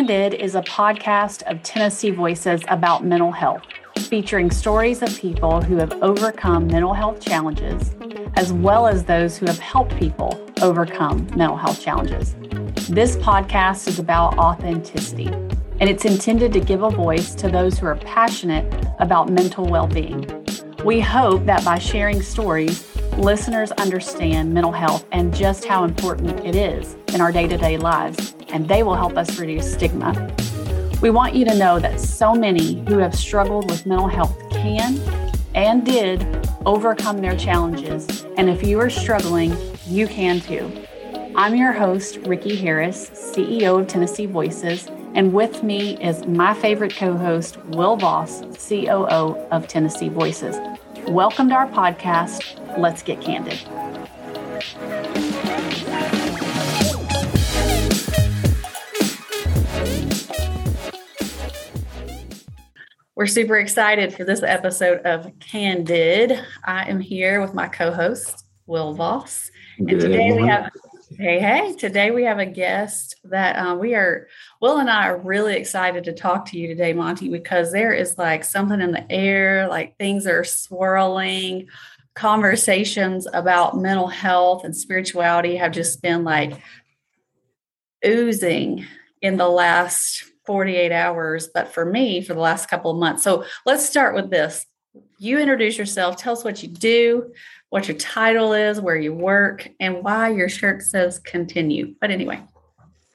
Candid is a podcast of Tennessee Voices about mental health, featuring stories of people who have overcome mental health challenges, as well as those who have helped people overcome mental health challenges. This podcast is about authenticity, and it's intended to give a voice to those who are passionate about mental well being. We hope that by sharing stories, listeners understand mental health and just how important it is in our day to day lives, and they will help us reduce stigma. We want you to know that so many who have struggled with mental health can and did overcome their challenges. And if you are struggling, you can too. I'm your host, Ricky Harris, CEO of Tennessee Voices, and with me is my favorite co host, Will Voss, COO of Tennessee Voices. Welcome to our podcast. Let's get candid. We're super excited for this episode of Candid. I am here with my co host, Will Voss. And today we have Hey, hey, today we have a guest that um, we are, Will and I are really excited to talk to you today, Monty, because there is like something in the air, like things are swirling. Conversations about mental health and spirituality have just been like oozing in the last 48 hours, but for me, for the last couple of months. So let's start with this. You introduce yourself, tell us what you do, what your title is, where you work, and why your shirt says continue. But anyway.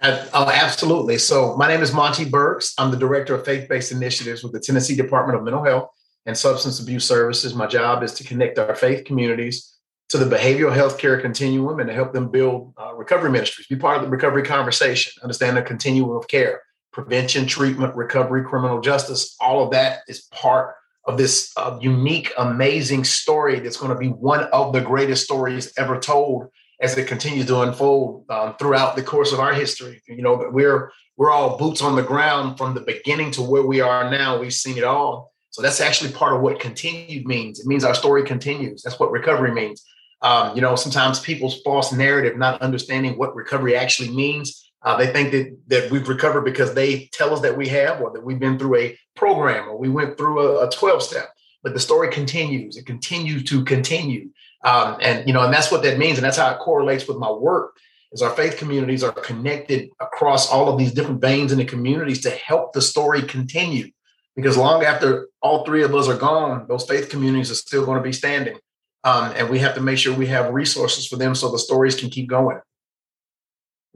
Uh, oh, absolutely. So, my name is Monty Burks. I'm the Director of Faith Based Initiatives with the Tennessee Department of Mental Health and Substance Abuse Services. My job is to connect our faith communities to the behavioral health care continuum and to help them build uh, recovery ministries, be part of the recovery conversation, understand the continuum of care, prevention, treatment, recovery, criminal justice. All of that is part of this uh, unique, amazing story that's going to be one of the greatest stories ever told as it continues to unfold um, throughout the course of our history. You know, we're we're all boots on the ground from the beginning to where we are now. We've seen it all. So that's actually part of what continued means. It means our story continues. That's what recovery means. Um, you know, sometimes people's false narrative, not understanding what recovery actually means, uh, they think that that we've recovered because they tell us that we have, or that we've been through a program, or we went through a, a 12 step. But the story continues. It continues to continue, um, and you know, and that's what that means, and that's how it correlates with my work. Is our faith communities are connected across all of these different veins in the communities to help the story continue. Because long after all three of us are gone, those faith communities are still going to be standing, um, and we have to make sure we have resources for them so the stories can keep going.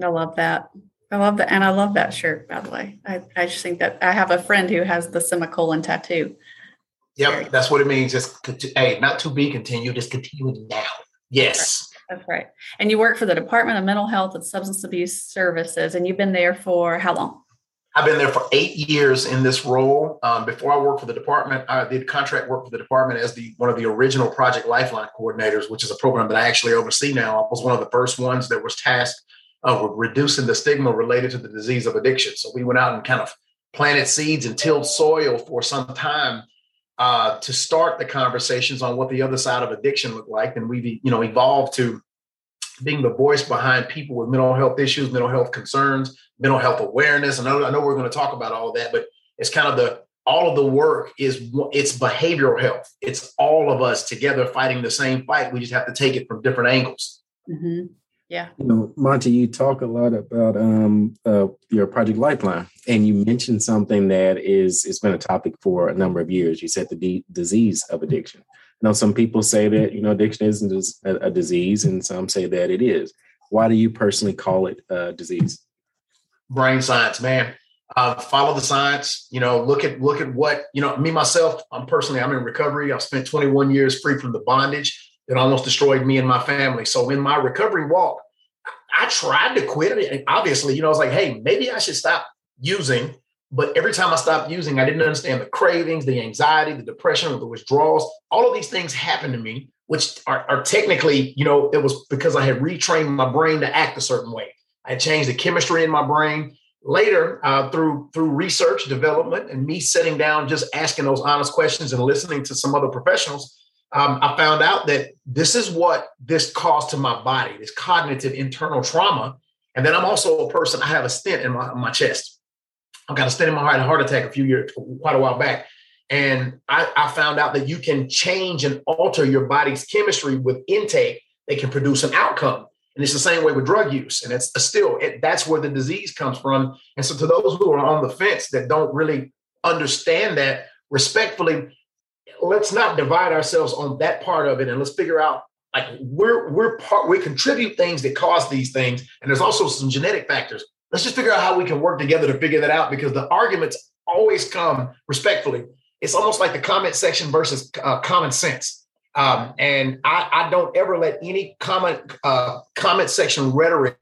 I love that. I love that. And I love that shirt, by the way. I, I just think that I have a friend who has the semicolon tattoo. Yep, that's what it means. Just hey, not to be continued, just continue now. Yes. That's right. And you work for the Department of Mental Health and Substance Abuse Services, and you've been there for how long? I've been there for eight years in this role. Um, before I worked for the department, I did contract work for the department as the one of the original Project Lifeline coordinators, which is a program that I actually oversee now. I was one of the first ones that was tasked of reducing the stigma related to the disease of addiction. So we went out and kind of planted seeds and tilled soil for some time uh, to start the conversations on what the other side of addiction looked like. And we've you know evolved to being the voice behind people with mental health issues, mental health concerns, mental health awareness. And I know, I know we're going to talk about all of that, but it's kind of the all of the work is it's behavioral health. It's all of us together fighting the same fight. We just have to take it from different angles. Mm-hmm. Yeah. You know, Monty, you talk a lot about um, uh, your Project Lifeline, and you mentioned something that is it's been a topic for a number of years. You said the d- disease of addiction. I know some people say that you know addiction isn't a, a disease, and some say that it is. Why do you personally call it a disease? Brain science, man. Uh, follow the science. You know, look at look at what you know. Me myself, I'm personally, I'm in recovery. I've spent 21 years free from the bondage that almost destroyed me and my family. So in my recovery walk, I tried to quit it. And obviously, you know, I was like, hey, maybe I should stop using. But every time I stopped using, I didn't understand the cravings, the anxiety, the depression, the withdrawals. All of these things happened to me, which are, are technically, you know, it was because I had retrained my brain to act a certain way. I changed the chemistry in my brain. Later, uh, through through research, development, and me sitting down, just asking those honest questions and listening to some other professionals, um, I found out that this is what this caused to my body, this cognitive internal trauma. And then I'm also a person, I have a stent in my, my chest. I got a stent in my heart, a heart attack a few years, quite a while back. And I, I found out that you can change and alter your body's chemistry with intake that can produce an outcome. And it's the same way with drug use. And it's still, it, that's where the disease comes from. And so, to those who are on the fence that don't really understand that, respectfully, let's not divide ourselves on that part of it and let's figure out like we're we're part we contribute things that cause these things and there's also some genetic factors. Let's just figure out how we can work together to figure that out because the arguments always come respectfully. It's almost like the comment section versus uh, common sense. Um, and I, I, don't ever let any comment uh, comment section rhetoric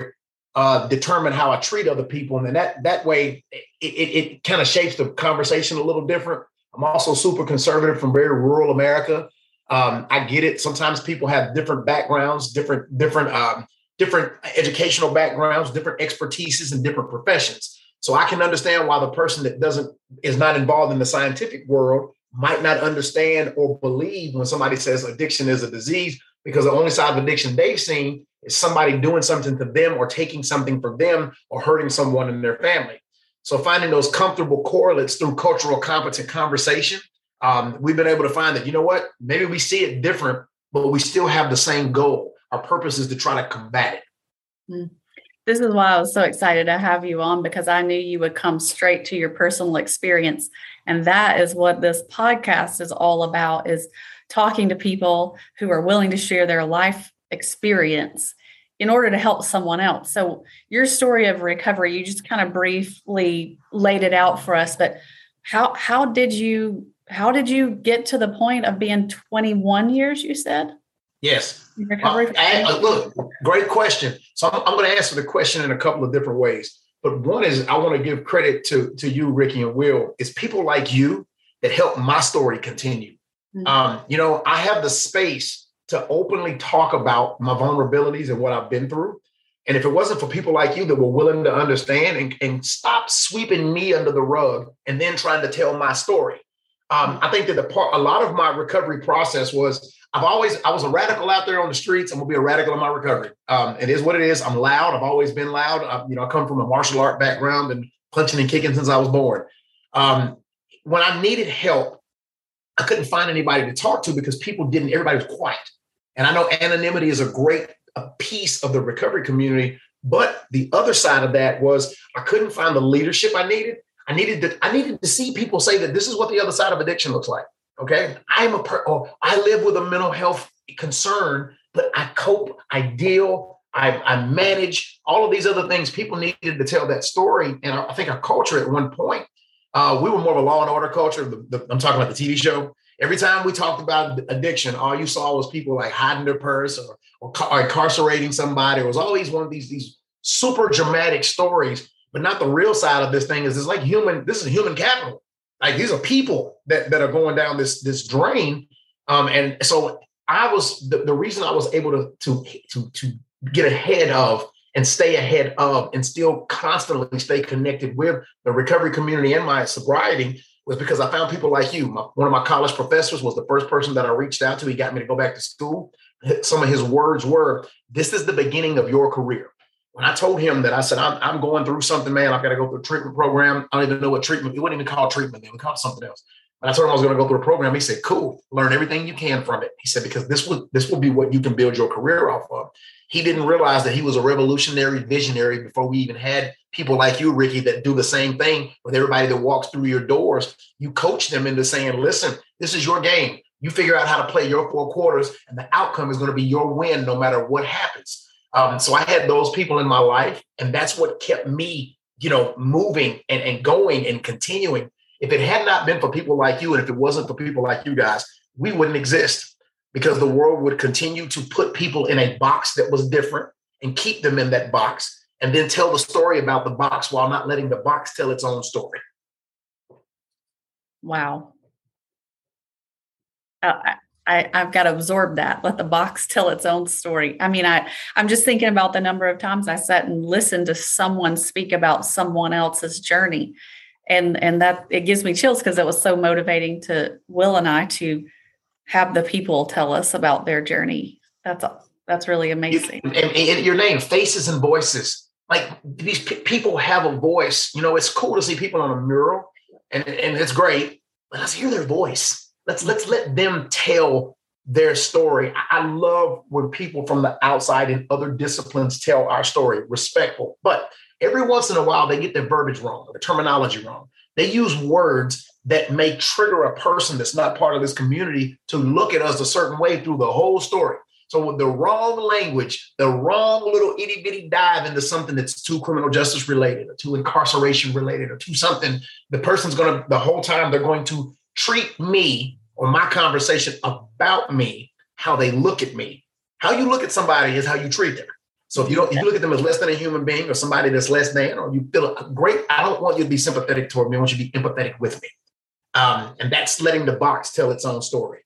uh, determine how I treat other people, and then that that way it, it, it kind of shapes the conversation a little different. I'm also super conservative from very rural America. Um, I get it. Sometimes people have different backgrounds, different different um, different educational backgrounds, different expertises, and different professions. So I can understand why the person that doesn't is not involved in the scientific world might not understand or believe when somebody says addiction is a disease because the only side of addiction they've seen is somebody doing something to them or taking something from them or hurting someone in their family. So finding those comfortable correlates through cultural competent conversation um, we've been able to find that, you know what, maybe we see it different, but we still have the same goal. Our purpose is to try to combat it. Mm. This is why I was so excited to have you on because I knew you would come straight to your personal experience. And that is what this podcast is all about is talking to people who are willing to share their life experience in order to help someone else. So your story of recovery, you just kind of briefly laid it out for us, but how how did you how did you get to the point of being 21 years you said? Yes. Recovery uh, look great question. So i'm, I'm going to answer the question in a couple of different ways but one is i want to give credit to to you ricky and will. It's people like you that help my story continue. Mm-hmm. um, you know i have the space to openly talk about my vulnerabilities and what i've been through and if it wasn't for people like you that were willing to understand and, and stop sweeping me under the rug and then trying to tell my story um, I think that the part, a lot of my recovery process was I've always, I was a radical out there on the streets. I'm gonna be a radical in my recovery. Um, it is what it is. I'm loud. I've always been loud. I, you know, I come from a martial art background and punching and kicking since I was born. Um, when I needed help, I couldn't find anybody to talk to because people didn't, everybody was quiet. And I know anonymity is a great piece of the recovery community. But the other side of that was I couldn't find the leadership I needed I needed to I needed to see people say that this is what the other side of addiction looks like. Okay, I'm a per, oh, I live with a mental health concern, but I cope, I deal, I, I manage all of these other things. People needed to tell that story, and I, think our culture at one point, uh, we were more of a law and order culture. The, the, I'm talking about the TV show. Every time we talked about addiction, all you saw was people like hiding their purse or, or, or incarcerating somebody. It was always one of these these super dramatic stories but not the real side of this thing is it's like human, this is human capital. Like these are people that, that are going down this, this drain. Um, and so I was the, the reason I was able to, to, to, to get ahead of and stay ahead of and still constantly stay connected with the recovery community and my sobriety was because I found people like you. My, one of my college professors was the first person that I reached out to. He got me to go back to school. Some of his words were, This is the beginning of your career when I told him that I said, I'm, I'm going through something, man, I've got to go through a treatment program. I don't even know what treatment, it wasn't even called treatment then, we called something else. But I told him I was going to go through a program. He said, cool, learn everything you can from it. He said, because this will, this will be what you can build your career off of. He didn't realize that he was a revolutionary visionary before we even had people like you, Ricky, that do the same thing with everybody that walks through your doors. You coach them into saying, listen, this is your game. You figure out how to play your four quarters, and the outcome is going to be your win no matter what happens. Um, so I had those people in my life, and that's what kept me, you know, moving and, and going and continuing. If it had not been for people like you, and if it wasn't for people like you guys, we wouldn't exist because the world would continue to put people in a box that was different and keep them in that box and then tell the story about the box while not letting the box tell its own story. Wow. Uh, I, I've got to absorb that. Let the box tell its own story. I mean, I, I'm just thinking about the number of times I sat and listened to someone speak about someone else's journey. And and that it gives me chills because it was so motivating to Will and I to have the people tell us about their journey. That's that's really amazing. and, and your name, Faces and Voices. like these p- people have a voice. You know, it's cool to see people on a mural, and, and it's great. But let's hear their voice. Let's let's let them tell their story. I, I love when people from the outside and other disciplines tell our story, respectful. But every once in a while, they get their verbiage wrong, the terminology wrong. They use words that may trigger a person that's not part of this community to look at us a certain way through the whole story. So with the wrong language, the wrong little itty bitty dive into something that's too criminal justice related or too incarceration related or too something, the person's to, the whole time, they're going to treat me or my conversation about me, how they look at me. How you look at somebody is how you treat them. So if you don't, if you look at them as less than a human being or somebody that's less than, or you feel great, I don't want you to be sympathetic toward me. I want you to be empathetic with me. Um, and that's letting the box tell its own story.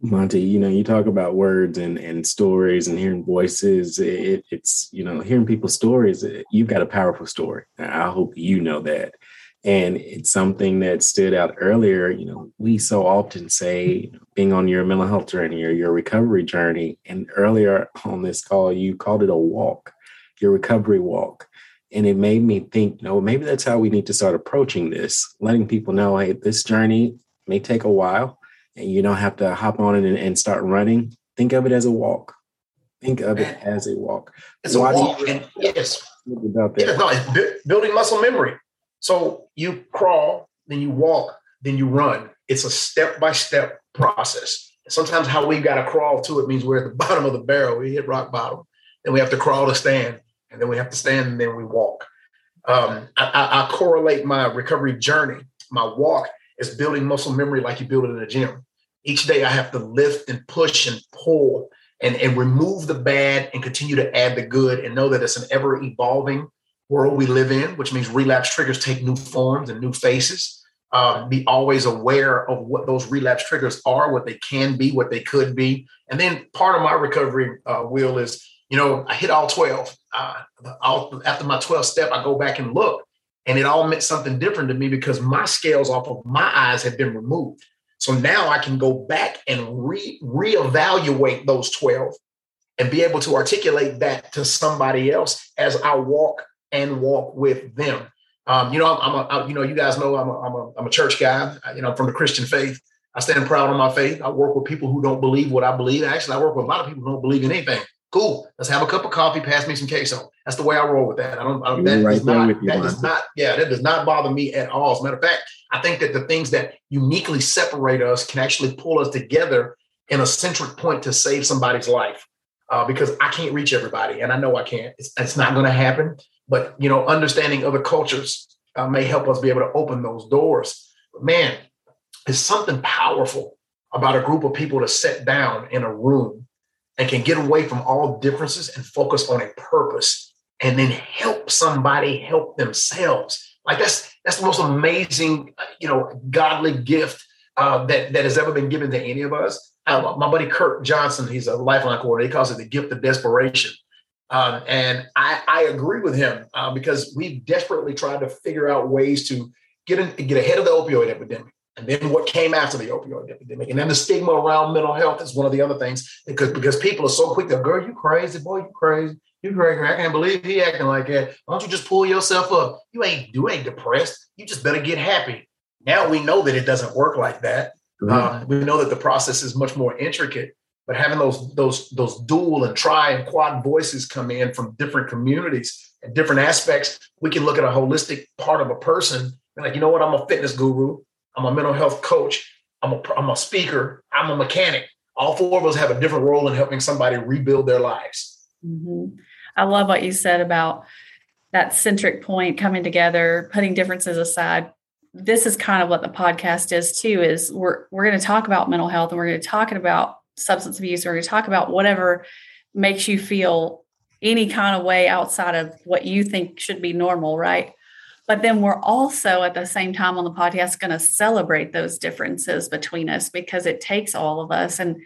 Monty, you know, you talk about words and, and stories and hearing voices. It, it's, you know, hearing people's stories. You've got a powerful story. I hope you know that. And it's something that stood out earlier. You know, we so often say being on your mental health journey or your recovery journey. And earlier on this call, you called it a walk, your recovery walk. And it made me think, you know, maybe that's how we need to start approaching this, letting people know, hey, this journey may take a while and you don't have to hop on it and, and start running. Think of it as a walk. Think of it as a walk. It's Why a walk. You, and yes. About that? Yeah, no, building muscle memory. So you crawl, then you walk, then you run. It's a step by step process. Sometimes how we've got to crawl to it means we're at the bottom of the barrel. We hit rock bottom. Then we have to crawl to stand, and then we have to stand, and then we walk. Um, I, I, correlate my recovery journey, my walk, is building muscle memory like you build it in a gym. Each day I have to lift and push and pull and, and remove the bad and continue to add the good and know that it's an ever evolving world we live in, which means relapse triggers take new forms and new faces. Um, be always aware of what those relapse triggers are, what they can be, what they could be. And then part of my recovery uh, wheel is, you know, I hit all 12. Uh, all, after my 12th step, I go back and look, and it all meant something different to me because my scales off of my eyes had been removed. So now I can go back and re reevaluate those 12 and be able to articulate that to somebody else as I walk and walk with them. Um, you know, I'm, I'm a, I, you know, you guys know I'm a, I'm a, I'm a church guy. You know, I'm from the Christian faith. I stand proud of my faith. I work with people who don't believe what I believe. Actually, I work with a lot of people who don't believe in anything. Cool. Let's have a cup of coffee. Pass me some queso. That's the way I roll with that. I don't. I that, right does not, that does not. Yeah, that does not bother me at all. As a matter of fact, I think that the things that uniquely separate us can actually pull us together in a centric point to save somebody's life. Uh, because I can't reach everybody, and I know I can't. It's, it's not going to happen. But you know, understanding other cultures uh, may help us be able to open those doors. But man, there's something powerful about a group of people to sit down in a room and can get away from all differences and focus on a purpose, and then help somebody help themselves. Like that's that's the most amazing, you know, godly gift uh, that that has ever been given to any of us. My buddy Kirk Johnson, he's a lifeline coordinator. He calls it the gift of desperation. Um, and I, I, agree with him uh, because we've desperately tried to figure out ways to get in, get ahead of the opioid epidemic. And then what came after the opioid epidemic, and then the stigma around mental health is one of the other things because because people are so quick to, girl, you crazy, boy, you crazy, you crazy. I can't believe he acting like that. Why don't you just pull yourself up? You ain't you ain't depressed. You just better get happy. Now we know that it doesn't work like that. Mm-hmm. Um, we know that the process is much more intricate but having those those those dual and tri and quad voices come in from different communities and different aspects, we can look at a holistic part of a person and like, you know what? I'm a fitness guru. I'm a mental health coach. I'm a I'm a speaker. I'm a mechanic. All four of us have a different role in helping somebody rebuild their lives. Mm-hmm. I love what you said about that centric point coming together, putting differences aside. This is kind of what the podcast is too. Is we're we're going to talk about mental health and we're going to talk about substance abuse or to talk about whatever makes you feel any kind of way outside of what you think should be normal, right? But then we're also at the same time on the podcast going to celebrate those differences between us because it takes all of us. And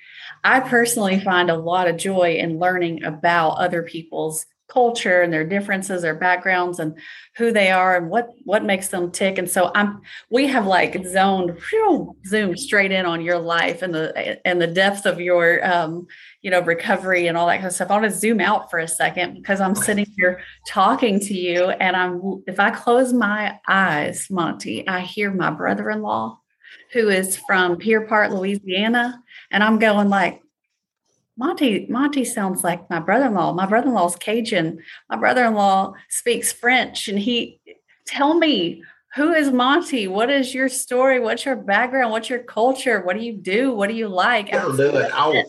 I personally find a lot of joy in learning about other people's culture and their differences, their backgrounds, and who they are and what what makes them tick. And so I'm we have like zoned, whew, zoomed straight in on your life and the and the depth of your um, you know recovery and all that kind of stuff. I want to zoom out for a second because I'm sitting here talking to you, and I'm if I close my eyes, Monty, I hear my brother-in-law who is from Pierre Part, Louisiana, and I'm going like Monty, Monty sounds like my brother-in-law. My brother-in-law's Cajun. My brother-in-law speaks French. And he tell me, who is Monty? What is your story? What's your background? What's your culture? What do you do? What do you like? I love it. I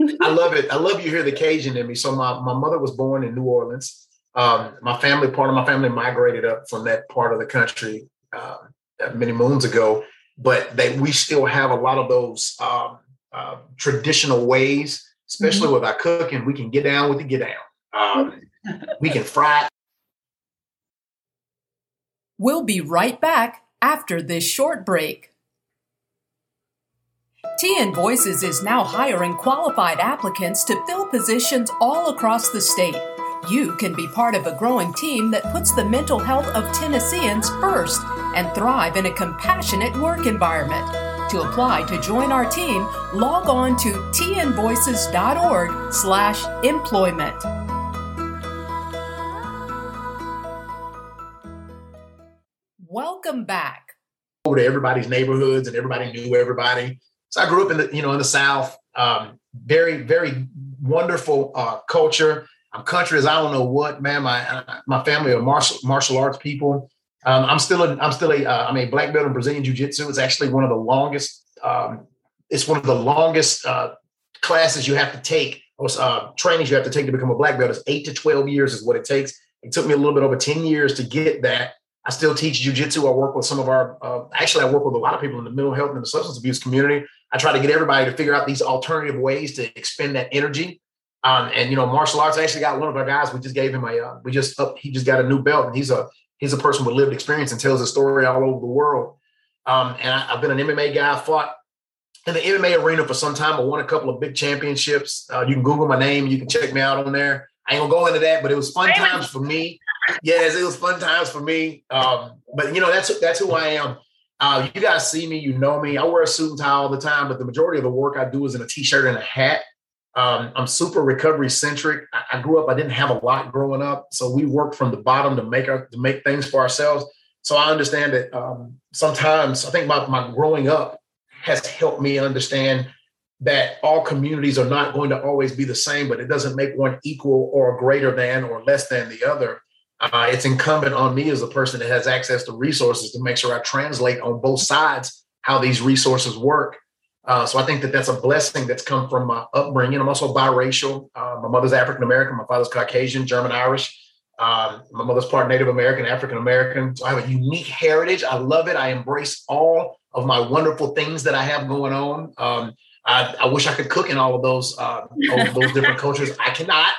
love it. I love you hear the Cajun in me. So my, my mother was born in New Orleans. Um, my family, part of my family migrated up from that part of the country uh, many moons ago, but they, we still have a lot of those um, uh, traditional ways, especially mm-hmm. with our cooking. We can get down with the get down. Um, we can fry. We'll be right back after this short break. TN Voices is now hiring qualified applicants to fill positions all across the state. You can be part of a growing team that puts the mental health of Tennesseans first and thrive in a compassionate work environment. To apply to join our team, log on to tnvoices.org slash employment. Welcome back. Over to everybody's neighborhoods and everybody knew everybody. So I grew up in the, you know, in the South. Um, very, very wonderful uh, culture. I'm country as I don't know what, man. My my family are martial martial arts people. Um, I'm still a, I'm still a uh, I'm a black belt in Brazilian Jiu Jitsu. It's actually one of the longest. Um, it's one of the longest uh, classes you have to take or uh, trainings you have to take to become a black belt. It's eight to twelve years is what it takes. It took me a little bit over ten years to get that. I still teach jujitsu. I work with some of our. Uh, actually, I work with a lot of people in the mental health and the substance abuse community. I try to get everybody to figure out these alternative ways to expend that energy. Um, and you know, martial arts. I actually got one of our guys. We just gave him a. Uh, we just up. He just got a new belt, and he's a he's a person with lived experience and tells a story all over the world. Um, and I, have been an MMA guy. I fought in the MMA arena for some time. I won a couple of big championships. Uh, you can Google my name. You can check me out on there. I ain't gonna go into that, but it was fun times for me. Yes, it was fun times for me. Um, but you know, that's that's who I am. Uh, you guys see me, you know me. I wear a suit and tie all the time, but the majority of the work I do is in a t-shirt and a hat. Um, I'm super recovery centric. I, I, grew up, I didn't have a lot growing up. So we worked from the bottom to make our, to make things for ourselves. So I understand that um, sometimes I think my, my growing up has helped me understand that all communities are not going to always be the same, but it doesn't make one equal or greater than or less than the other. Uh, it's incumbent on me as a person that has access to resources to make sure I translate on both sides how these resources work uh, so I think that that's a blessing that's come from my upbringing. I'm also biracial. Uh, my mother's African American, my father's Caucasian, German Irish. Um, my mother's part Native American, African American. So I have a unique heritage. I love it. I embrace all of my wonderful things that I have going on. Um, I, I, wish I could cook in all of those uh, all of those different cultures. I cannot.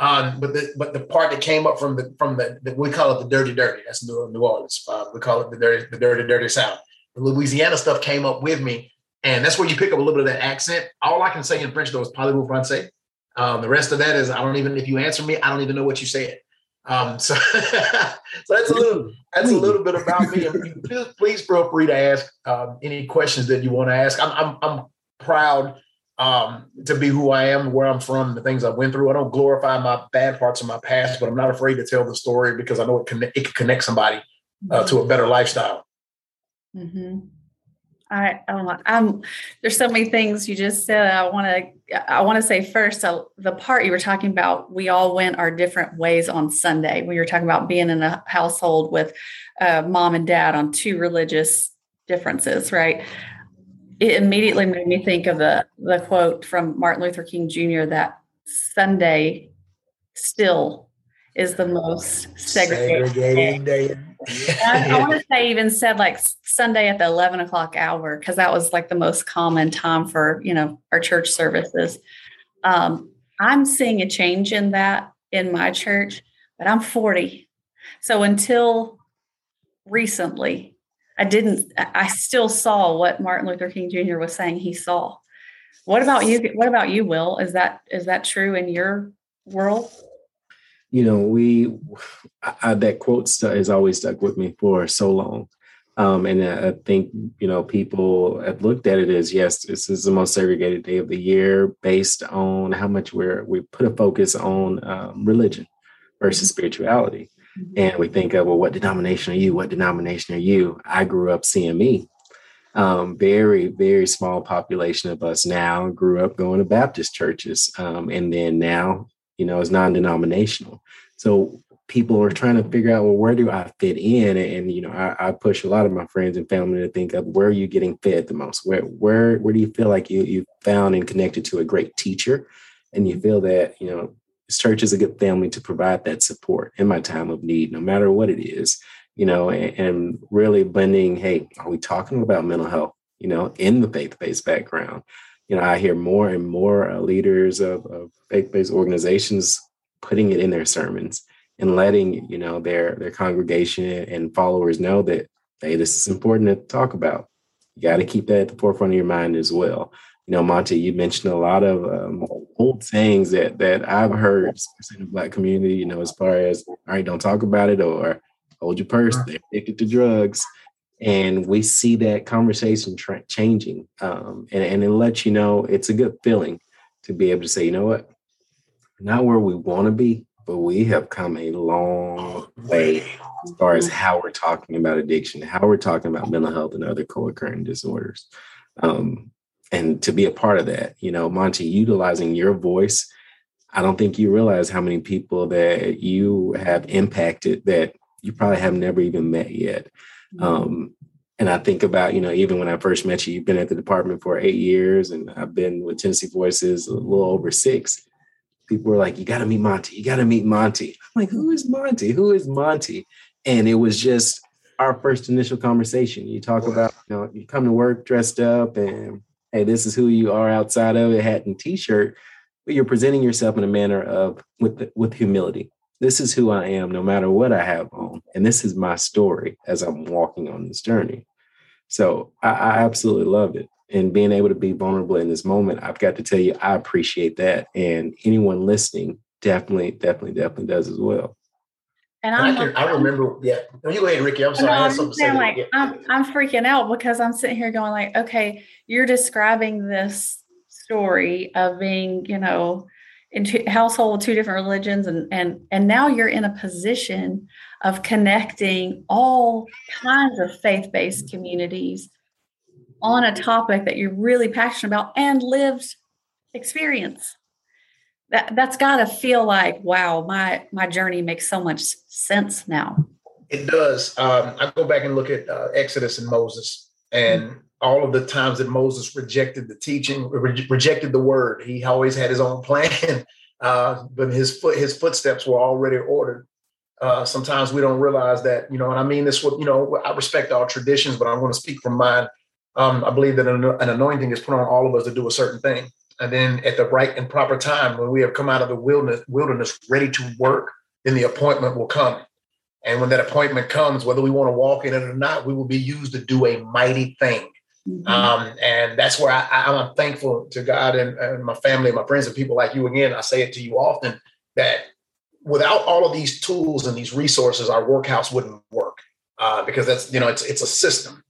Um, but the but the part that came up from the from the, the we call it the dirty dirty. That's New, New Orleans. Uh, we call it the dirty the dirty dirty South. The Louisiana stuff came up with me and that's where you pick up a little bit of that accent. All I can say in French though is parlez-vous français. Um, the rest of that is I don't even if you answer me, I don't even know what you said. Um, so, so that's a little that's a little bit about me. please, please feel free to ask um, any questions that you want to ask. I'm I'm, I'm proud um, to be who I am, where I'm from, the things I've went through. I don't glorify my bad parts of my past, but I'm not afraid to tell the story because I know it can it can connect somebody uh, to a better lifestyle. Mm-hmm. I, I'm there's so many things you just said. I want to I want to say first so the part you were talking about. We all went our different ways on Sunday. We were talking about being in a household with uh, mom and dad on two religious differences, right? It immediately made me think of the the quote from Martin Luther King Jr. that Sunday still is the most segregated, segregating day. I, I want to say even said like Sunday at the 11 o'clock hour, because that was like the most common time for, you know, our church services. Um, I'm seeing a change in that in my church, but I'm 40. So until recently, I didn't, I still saw what Martin Luther King Jr. was saying he saw. What about you? What about you, Will? Is that is that true in your world? You know, we I, that quote st- has always stuck with me for so long. Um, and I think you know people have looked at it as yes, this is the most segregated day of the year, based on how much we're we put a focus on um, religion versus spirituality. Mm-hmm. And we think of well, what denomination are you? What denomination are you? I grew up CME. Um, very very small population of us now grew up going to Baptist churches, um, and then now you know is non-denominational. So people are trying to figure out, well, where do I fit in? And, you know, I, I, push a lot of my friends and family to think of where are you getting fed the most? Where where where do you feel like you you found and connected to a great teacher, and you feel that you know this church is a good family to provide that support in my time of need, no matter what it is. You know, and, and really blending. Hey, are we talking about mental health? You know, in the faith-based background. You know, I hear more and more uh, leaders of, of faith-based organizations putting it in their sermons and letting you know their their congregation and followers know that hey this is important to talk about. You got to keep that at the forefront of your mind as well. You know monty you mentioned a lot of um, old sayings that that i've heard in the black community you know as far as all right don't talk about it or hold your purse. They're addicted to drugs and we see that conversation tra- changing um, and, and it lets you know it's a good feeling to be able to say you know what not where we want to be but we have come a long way as far as how we're talking about addiction, how we're talking about mental health and other co-occurring disorders. Um, and to be a part of that, you know, Monty, utilizing your voice, I don't think you realize how many people that you have impacted that you probably have never even met yet. Um, and I think about, you know, even when I first met you, you've been at the department for eight years, and I've been with Tennessee Voices a little over six people were like, you got to meet Monty. You got to meet Monty. I'm like, who is Monty? Who is Monty? And it was just our first initial conversation. You talk about, you know, you come to work dressed up and, hey, this is who you are outside of a hat and t-shirt, but you're presenting yourself in a manner of with with humility. This is who I am, no matter what I have on, and this is my story as I'm walking on this journey. So I, I absolutely love it and being able to be vulnerable in this moment, I've got to tell you, I appreciate that. And anyone listening definitely, definitely, definitely does as well. And I'm, I, can, I remember, yeah. No, you go ahead, Ricky. I'm sorry. No, I am saying, like, yeah. I'm, I'm freaking out because I'm sitting here going like, okay, you're describing this story of being, you know, in two, household two different religions, and and and now you're in a position of connecting all kinds of faith-based communities on a topic that you're really passionate about and lived experience that that's got to feel like wow my my journey makes so much sense now it does um, i go back and look at uh, exodus and moses and mm-hmm. All of the times that moses rejected the teaching re- rejected the word he always had his own plan uh, but his foot his footsteps were already ordered uh, sometimes we don't realize that you know and i mean this you know i respect all traditions but i'm going to speak from mine um, I believe that an, an anointing is put on all of us to do a certain thing. And then at the right and proper time, when we have come out of the wilderness, wilderness ready to work, then the appointment will come. And when that appointment comes, whether we want to walk in it or not, we will be used to do a mighty thing. Mm-hmm. Um, and that's where I, am thankful to God and, and, my family, and my friends, and people like you. Again, I say it to you often that without all of these tools and these resources, our workhouse wouldn't work uh, because that's you know it's it's a system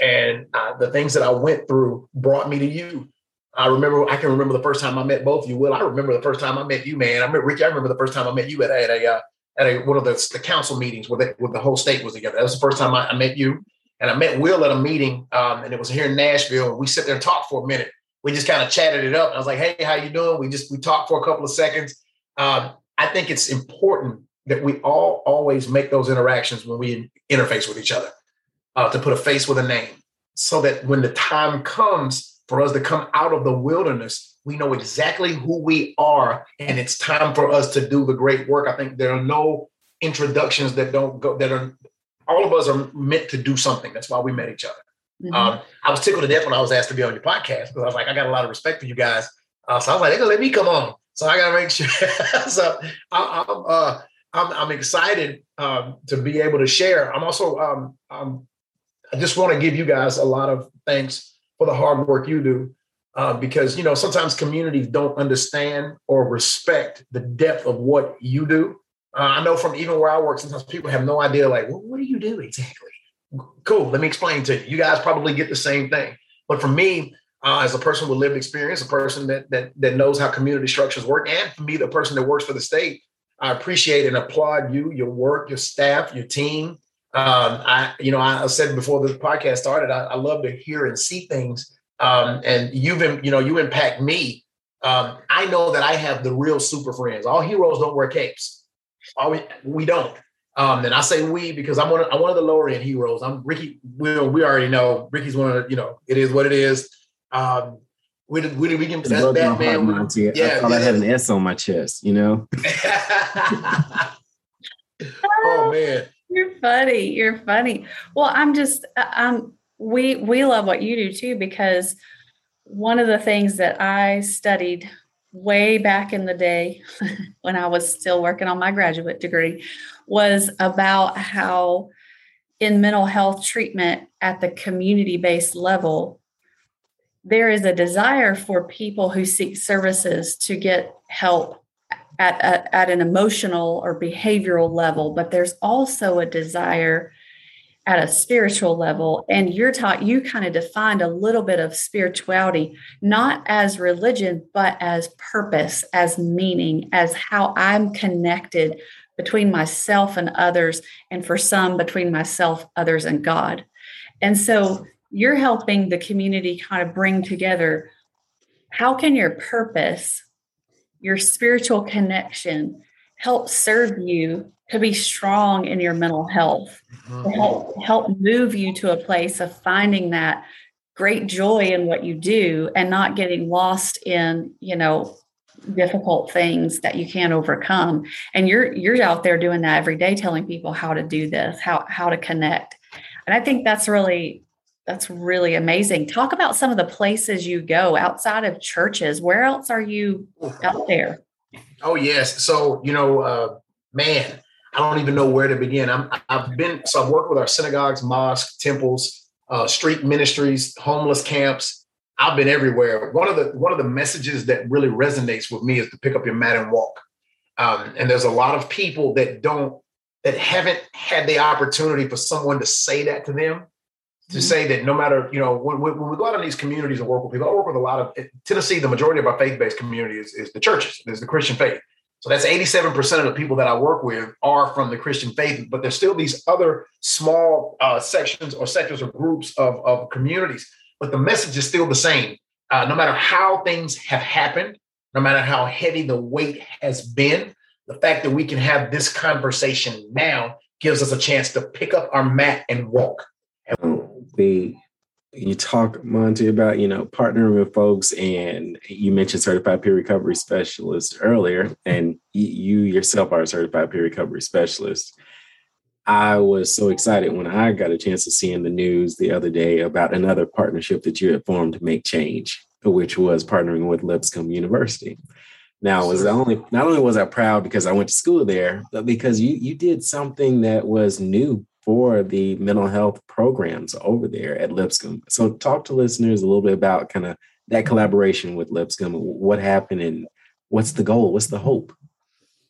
and uh, the things that I went through brought me to you. I remember, I can remember the first time I met both of you. Will I remember the first time I met you, man? I remember Ricky. I remember the first time I met you at, at a uh, at a one of the, the council meetings where, where the whole state was together. That was the first time I, I met you, and I met Will at a meeting, um, and it was here in Nashville. We sit there and talk for a minute. We just kind of chatted it up. I was like, "Hey, how you doing?" We just we talked for a couple of seconds. Um, I think it's important that we all always make those interactions when we interface with each other uh, to put a face with a name so that when the time comes for us to come out of the wilderness, we know exactly who we are and it's time for us to do the great work. I think there are no introductions that don't go, that are, all of us are meant to do something. That's why we met each other. Mm-hmm. Um, I was tickled to death when I was asked to be on your podcast because I was like, I got a lot of respect for you guys. Uh, so I was like, they're gonna let me come on. So I gotta make sure. so I, am uh, I'm, I'm excited um, to be able to share. I'm also um, I'm I just want to give you guys a lot of thanks for the hard work you do. Uh, because you know sometimes communities don't understand or respect the depth of what you do Uh, I know from even where I work, sometimes people have no idea, like, well, what do you do exactly? Cool. Let me explain to you. You guys probably get the same thing. But for me, uh, as a person with lived experience, a person that, that that knows how community structures work, and for me, the person that works for the state, I appreciate and applaud you, your work, your staff, your team. Um, I, you know, I said before the podcast started, I, I love to hear and see things. Um, and you've, you know, you impact me. Um, I know that I have the real super friends. All heroes don't wear capes. All we, we don't. Um, and I say we because I'm one of, I'm one of the lower end heroes. I'm Ricky. We, we already know Ricky's one of the, you know, it is what it is. Um, we, we, we can that's Batman. Heart, yeah, I thought yeah. I had an S on my chest, you know. oh man. You're funny. You're funny. Well, I'm just um we we love what you do too because one of the things that I studied way back in the day when I was still working on my graduate degree was about how in mental health treatment at the community based level there is a desire for people who seek services to get help at, at, at, an emotional or behavioral level, but there's also a desire at a spiritual level. And you're taught, you kind of defined a little bit of spirituality, not as religion, but as purpose, as meaning, as how I'm connected between myself and others, and for some, between myself, others, and God. And so you're helping the community kind of bring together how can your purpose, your spiritual connection, help serve you to be strong in your mental health, to mm-hmm. help, help move you to a place of finding that great joy in what you do and not getting lost in, you know, difficult things that you can't overcome. And you're you're out there doing that every day, telling people how to do this, how how to connect. And I think that's really that's really amazing. Talk about some of the places you go outside of churches. Where else are you out there? Oh yes. So you know, uh, man, I don't even know where to begin. I'm, I've been so I've worked with our synagogues, mosques, temples, uh, street ministries, homeless camps. I've been everywhere. One of the one of the messages that really resonates with me is to pick up your mat and walk. Um, and there's a lot of people that don't that haven't had the opportunity for someone to say that to them to say that no matter, you know, when, when, we go out in these communities and work with people, I work with a lot of Tennessee, the majority of our faith-based community is, is the churches, is the Christian faith. So that's 87% of the people that I work with are from the Christian faith, but there's still these other small uh, sections or sectors or groups of, of communities. But the message is still the same. Uh, no matter how things have happened, no matter how heavy the weight has been, the fact that we can have this conversation now gives us a chance to pick up our mat and walk. And the you talk Monty about you know partnering with folks, and you mentioned certified peer recovery specialist earlier, and you yourself are a certified peer recovery specialist. I was so excited when I got a chance to see in the news the other day about another partnership that you had formed to make change, which was partnering with Lipscomb University. Now, was only not only was I proud because I went to school there, but because you you did something that was new for the mental health programs over there at Lipscomb. So, talk to listeners a little bit about kind of that collaboration with Lipscomb. What happened and what's the goal? What's the hope?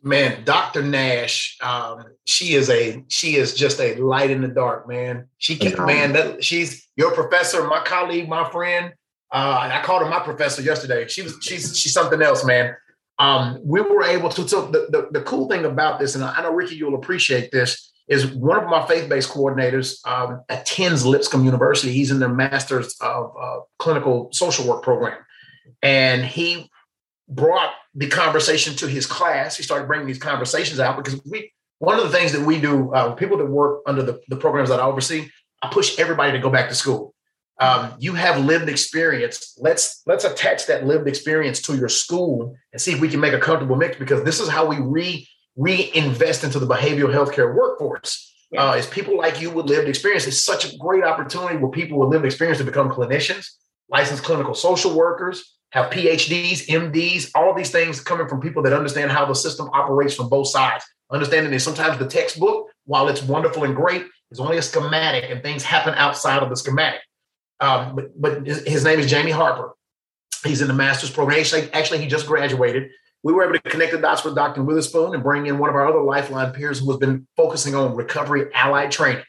Man, Dr. Nash, um, she is a she is just a light in the dark, man. She can, man, that, she's your professor, my colleague, my friend. Uh, I called her my professor yesterday. She was she's she's something else, man. Um, we were able to. So the, the, the cool thing about this, and I know Ricky, you'll appreciate this is one of my faith-based coordinators um, attends Lipscomb University. He's in their master's of uh, clinical social work program, and he brought the conversation to his class. He started bringing these conversations out because we. One of the things that we do, uh, people that work under the, the programs that I oversee, I push everybody to go back to school. Um, you have lived experience. Let's let's attach that lived experience to your school and see if we can make a comfortable mix because this is how we re reinvest into the behavioral healthcare workforce. Yeah. Uh, is people like you with lived experience. It's such a great opportunity where people with lived experience to become clinicians, licensed clinical social workers, have PhDs, MDs, all these things coming from people that understand how the system operates from both sides. Understanding that sometimes the textbook, while it's wonderful and great, is only a schematic and things happen outside of the schematic. Um, but, but his name is Jamie Harper. He's in the master's program. Actually, actually, he just graduated we were able to connect the dots with Dr. Witherspoon and bring in one of our other Lifeline peers who has been focusing on recovery allied training.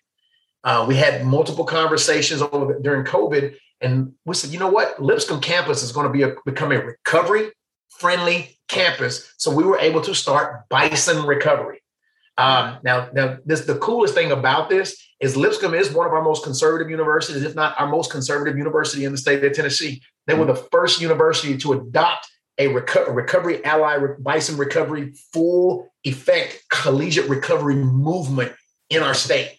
Uh, we had multiple conversations over during COVID, and we said, you know what, Lipscomb campus is going to be a, become a recovery friendly campus. So we were able to start Bison Recovery. Um, now, now this the coolest thing about this is Lipscomb is one of our most conservative universities, if not our most conservative university in the state of Tennessee. They were the first university to adopt a reco- recovery ally bison recovery full effect collegiate recovery movement in our state.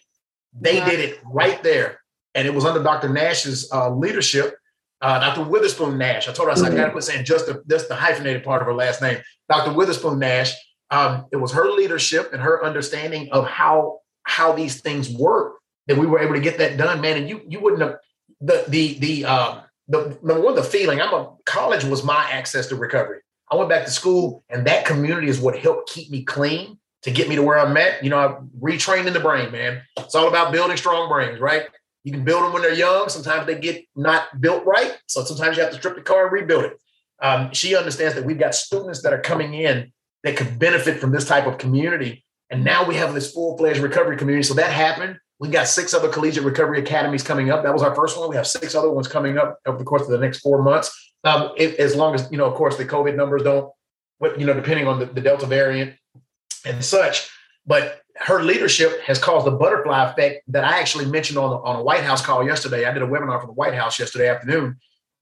They wow. did it right there, and it was under Dr. Nash's uh, leadership. Uh, Dr. Witherspoon Nash. I told her I, said, mm-hmm. I gotta quit saying just the, just the hyphenated part of her last name. Dr. Witherspoon Nash um, it was her leadership and her understanding of how how these things work that we were able to get that done, man. And you you wouldn't have the the the um the number one the feeling. I'm a college was my access to recovery. I went back to school, and that community is what helped keep me clean to get me to where I'm at. You know, I retrained in the brain, man. It's all about building strong brains, right? You can build them when they're young. Sometimes they get not built right, so sometimes you have to strip the car and rebuild it. Um, she understands that we've got students that are coming in that could benefit from this type of community. And now we have this full fledged recovery community. So that happened. We've got six other collegiate recovery academies coming up. That was our first one. We have six other ones coming up over the course of the next four months. Um, as long as, you know, of course, the COVID numbers don't, you know, depending on the, the Delta variant and such. But her leadership has caused a butterfly effect that I actually mentioned on, the, on a White House call yesterday. I did a webinar for the White House yesterday afternoon.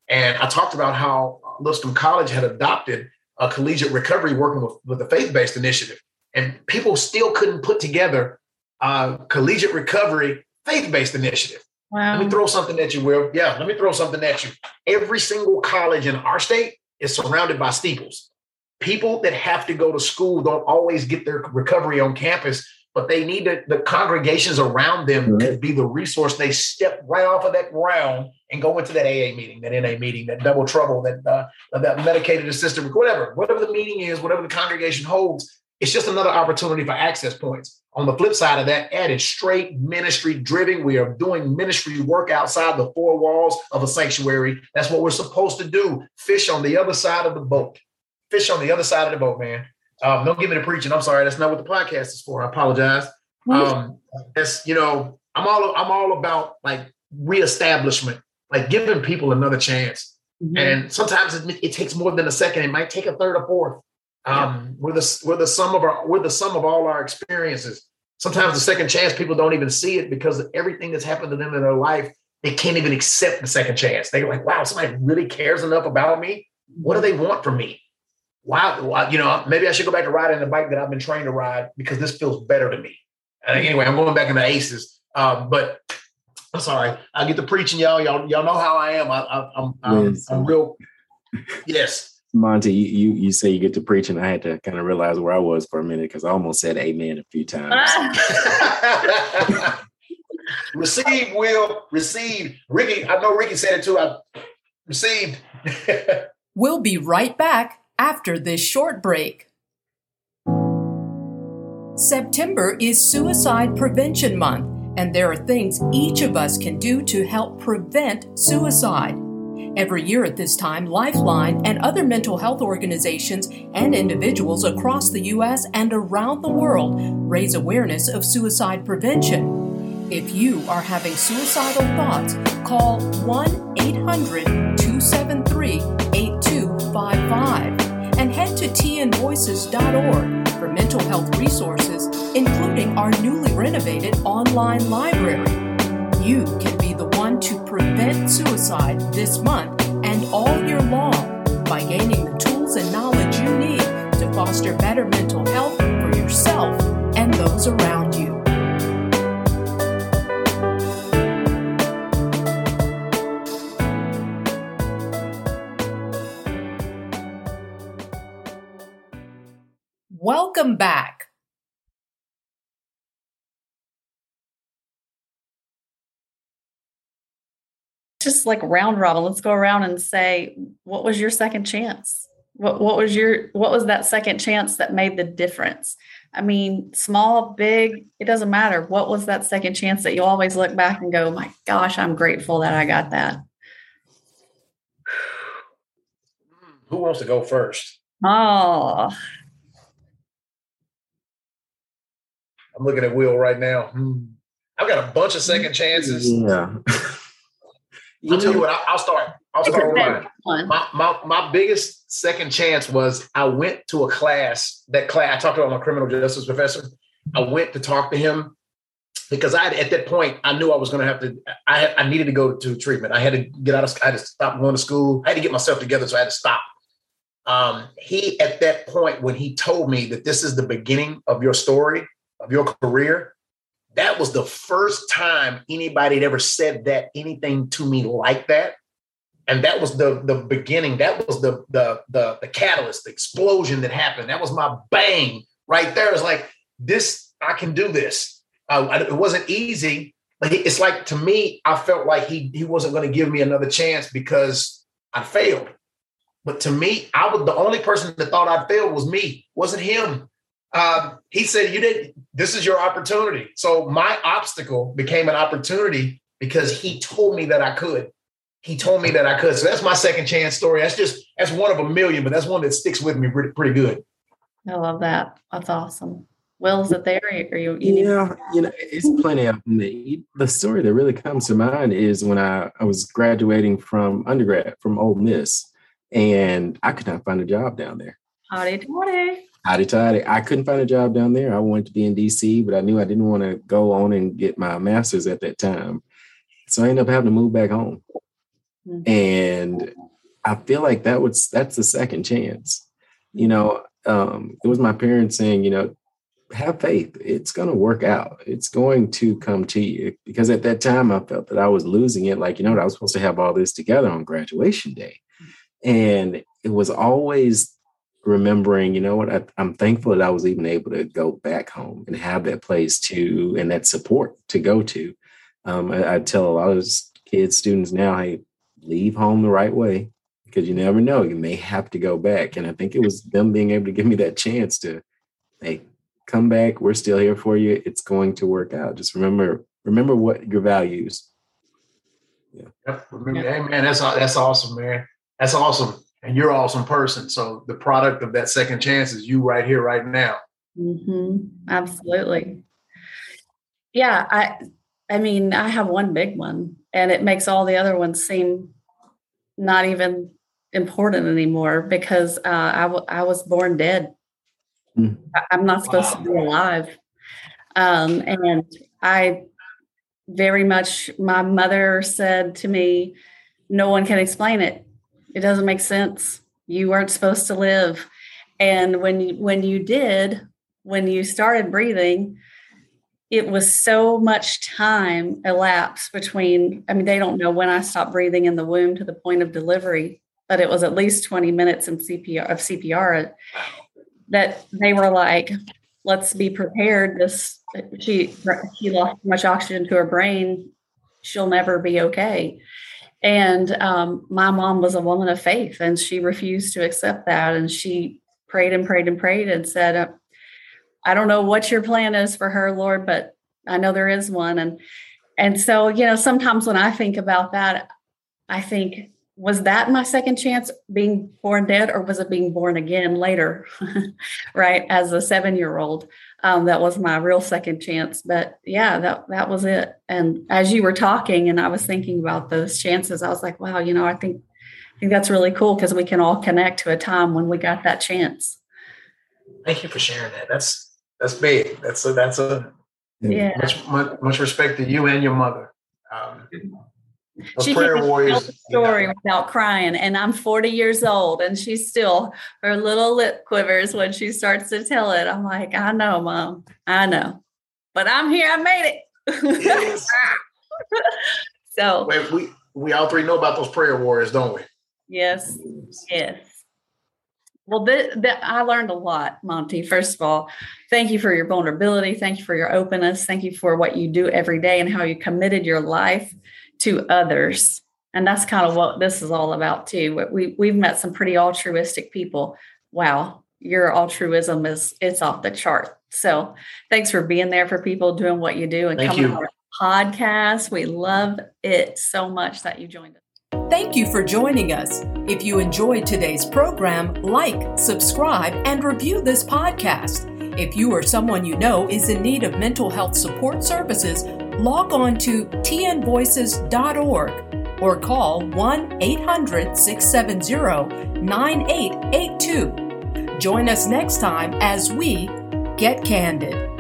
And I talked about how Lipscomb College had adopted a collegiate recovery working with, with a faith-based initiative. And people still couldn't put together a collegiate recovery faith-based initiative. Wow. Let me throw something at you, Will. Yeah, let me throw something at you. Every single college in our state is surrounded by steeples. People that have to go to school don't always get their recovery on campus but they need to, the congregations around them right. to be the resource. They step right off of that ground and go into that AA meeting, that NA meeting, that double trouble, that uh, that medicated assistant, whatever, whatever the meeting is, whatever the congregation holds. It's just another opportunity for access points. On the flip side of that, added straight ministry driven. We are doing ministry work outside the four walls of a sanctuary. That's what we're supposed to do. Fish on the other side of the boat. Fish on the other side of the boat, man. Um, don't give me the preaching. I'm sorry. That's not what the podcast is for. I apologize. Um, that's you know, I'm all I'm all about like reestablishment, like giving people another chance. Mm-hmm. And sometimes it, it, takes more than a second. It might take a third or fourth. Um, yeah. we're the we're the sum of our we're the sum of all our experiences. Sometimes the second chance people don't even see it because of everything that's happened to them in their life. They can't even accept the second chance. They're like, "Wow, somebody really cares enough about me. What do they want from me?" wow, you know, maybe I should go back to riding the bike that I've been trained to ride because this feels better to me. And anyway, I'm going back into aces. Um, but I'm sorry, I get to preaching, y'all. Y'all, y'all know how I am. I, I, I'm, I'm, yes. I'm real. Yes. Monty, you, you say you get to preach, and I had to kind of realize where I was for a minute because I almost said amen a few times. receive, will receive. Ricky, I know Ricky said it too. I received. we'll be right back after this short break. September is Suicide Prevention Month, and there are things each of us can do to help prevent suicide. Every year at this time, Lifeline and other mental health organizations and individuals across the U.S. and around the world raise awareness of suicide prevention. If you are having suicidal thoughts, call 1 800 273 8255 and head to tnvoices.org for mental health resources, including our newly renovated online library. You can one to prevent suicide this month and all year long by gaining the tools and knowledge you need to foster better mental health for yourself and those around you. Welcome back. Just like round robin, let's go around and say, what was your second chance? What, what was your what was that second chance that made the difference? I mean, small, big, it doesn't matter. What was that second chance that you always look back and go, my gosh, I'm grateful that I got that? Who wants to go first? Oh. I'm looking at Will right now. Hmm. I've got a bunch of second chances. Yeah. I'll tell you what, I'll start. I'll start with mine. My, my, my biggest second chance was I went to a class, that class, I talked about my criminal justice professor. I went to talk to him because I had, at that point I knew I was going to have to. I had, I needed to go to treatment. I had to get out of. I had to stop going to school. I had to get myself together, so I had to stop. Um, he at that point when he told me that this is the beginning of your story of your career, that was the first time anybody had ever said that anything to me like that. And that was the the beginning. That was the the the the catalyst, the explosion that happened. That was my bang right there. It's like this. I can do this. Uh, it wasn't easy, but it's like to me, I felt like he he wasn't going to give me another chance because I failed. But to me, I was the only person that thought I failed was me, wasn't him. Um, he said, "You did. This is your opportunity." So my obstacle became an opportunity because he told me that I could. He told me that I could. So that's my second chance story. That's just that's one of a million, but that's one that sticks with me pretty pretty good. I love that. That's awesome. Will, is it there? Or you, you yeah, you know, it's plenty of them. The story that really comes to mind is when I, I was graduating from undergrad from Ole Miss, and I could not find a job down there. Howdy, howdy. Toddy. I couldn't find a job down there. I wanted to be in DC, but I knew I didn't want to go on and get my master's at that time. So I ended up having to move back home. Mm-hmm. And I feel like that was that's the second chance. You know, um, it was my parents saying, you know, have faith. It's going to work out. It's going to come to you. Because at that time, I felt that I was losing it. Like, you know, I was supposed to have all this together on graduation day. And it was always remembering, you know what, I, am thankful that I was even able to go back home and have that place to and that support to go to. Um, I, I tell a lot of kids, students now, hey, leave home the right way because you never know. You may have to go back. And I think it was them being able to give me that chance to, hey, come back. We're still here for you. It's going to work out. Just remember, remember what your values. Yeah. Yep. Remember, hey man, that's that's awesome, man. That's awesome. And you're an awesome person. So the product of that second chance is you right here, right now. Mm-hmm. Absolutely. Yeah. I I mean, I have one big one and it makes all the other ones seem not even important anymore because uh, I, w- I was born dead Mm. I'm not supposed wow. to be alive. Um, and I very much, my mother said to me, No one can explain it. It doesn't make sense. You weren't supposed to live. And when you, when you did, when you started breathing, it was so much time elapsed between, I mean, they don't know when I stopped breathing in the womb to the point of delivery, but it was at least 20 minutes in CPR of CPR that they were like, let's be prepared. This she she lost too much oxygen to her brain. She'll never be okay. And um, my mom was a woman of faith, and she refused to accept that. And she prayed and prayed and prayed and said, "I don't know what your plan is for her, Lord, but I know there is one." And and so you know, sometimes when I think about that, I think was that my second chance being born dead or was it being born again later right as a seven year old um, that was my real second chance but yeah that that was it. And as you were talking and i was thinking about those chances i was like wow you know i think i think that's really cool because we can all connect to a time when we got that chance. Thank you for sharing that. That's that's big. That's a that's a yeah. much much, much respect to you and your mother. Um, she prayer the story yeah. without crying, and I'm 40 years old, and she's still her little lip quivers when she starts to tell it. I'm like, I know, mom, I know, but I'm here. I made it. Yes. so Wait, we we all three know about those prayer warriors, don't we? Yes, yes. Well, th- th- I learned a lot, Monty. First of all, thank you for your vulnerability. Thank you for your openness. Thank you for what you do every day and how you committed your life to others. And that's kind of what this is all about too. We we've met some pretty altruistic people. Wow, your altruism is it's off the chart. So thanks for being there for people doing what you do and Thank coming you. on our podcast. We love it so much that you joined us. Thank you for joining us. If you enjoyed today's program, like, subscribe, and review this podcast. If you or someone you know is in need of mental health support services, log on to tnvoices.org or call 1 800 670 9882. Join us next time as we get candid.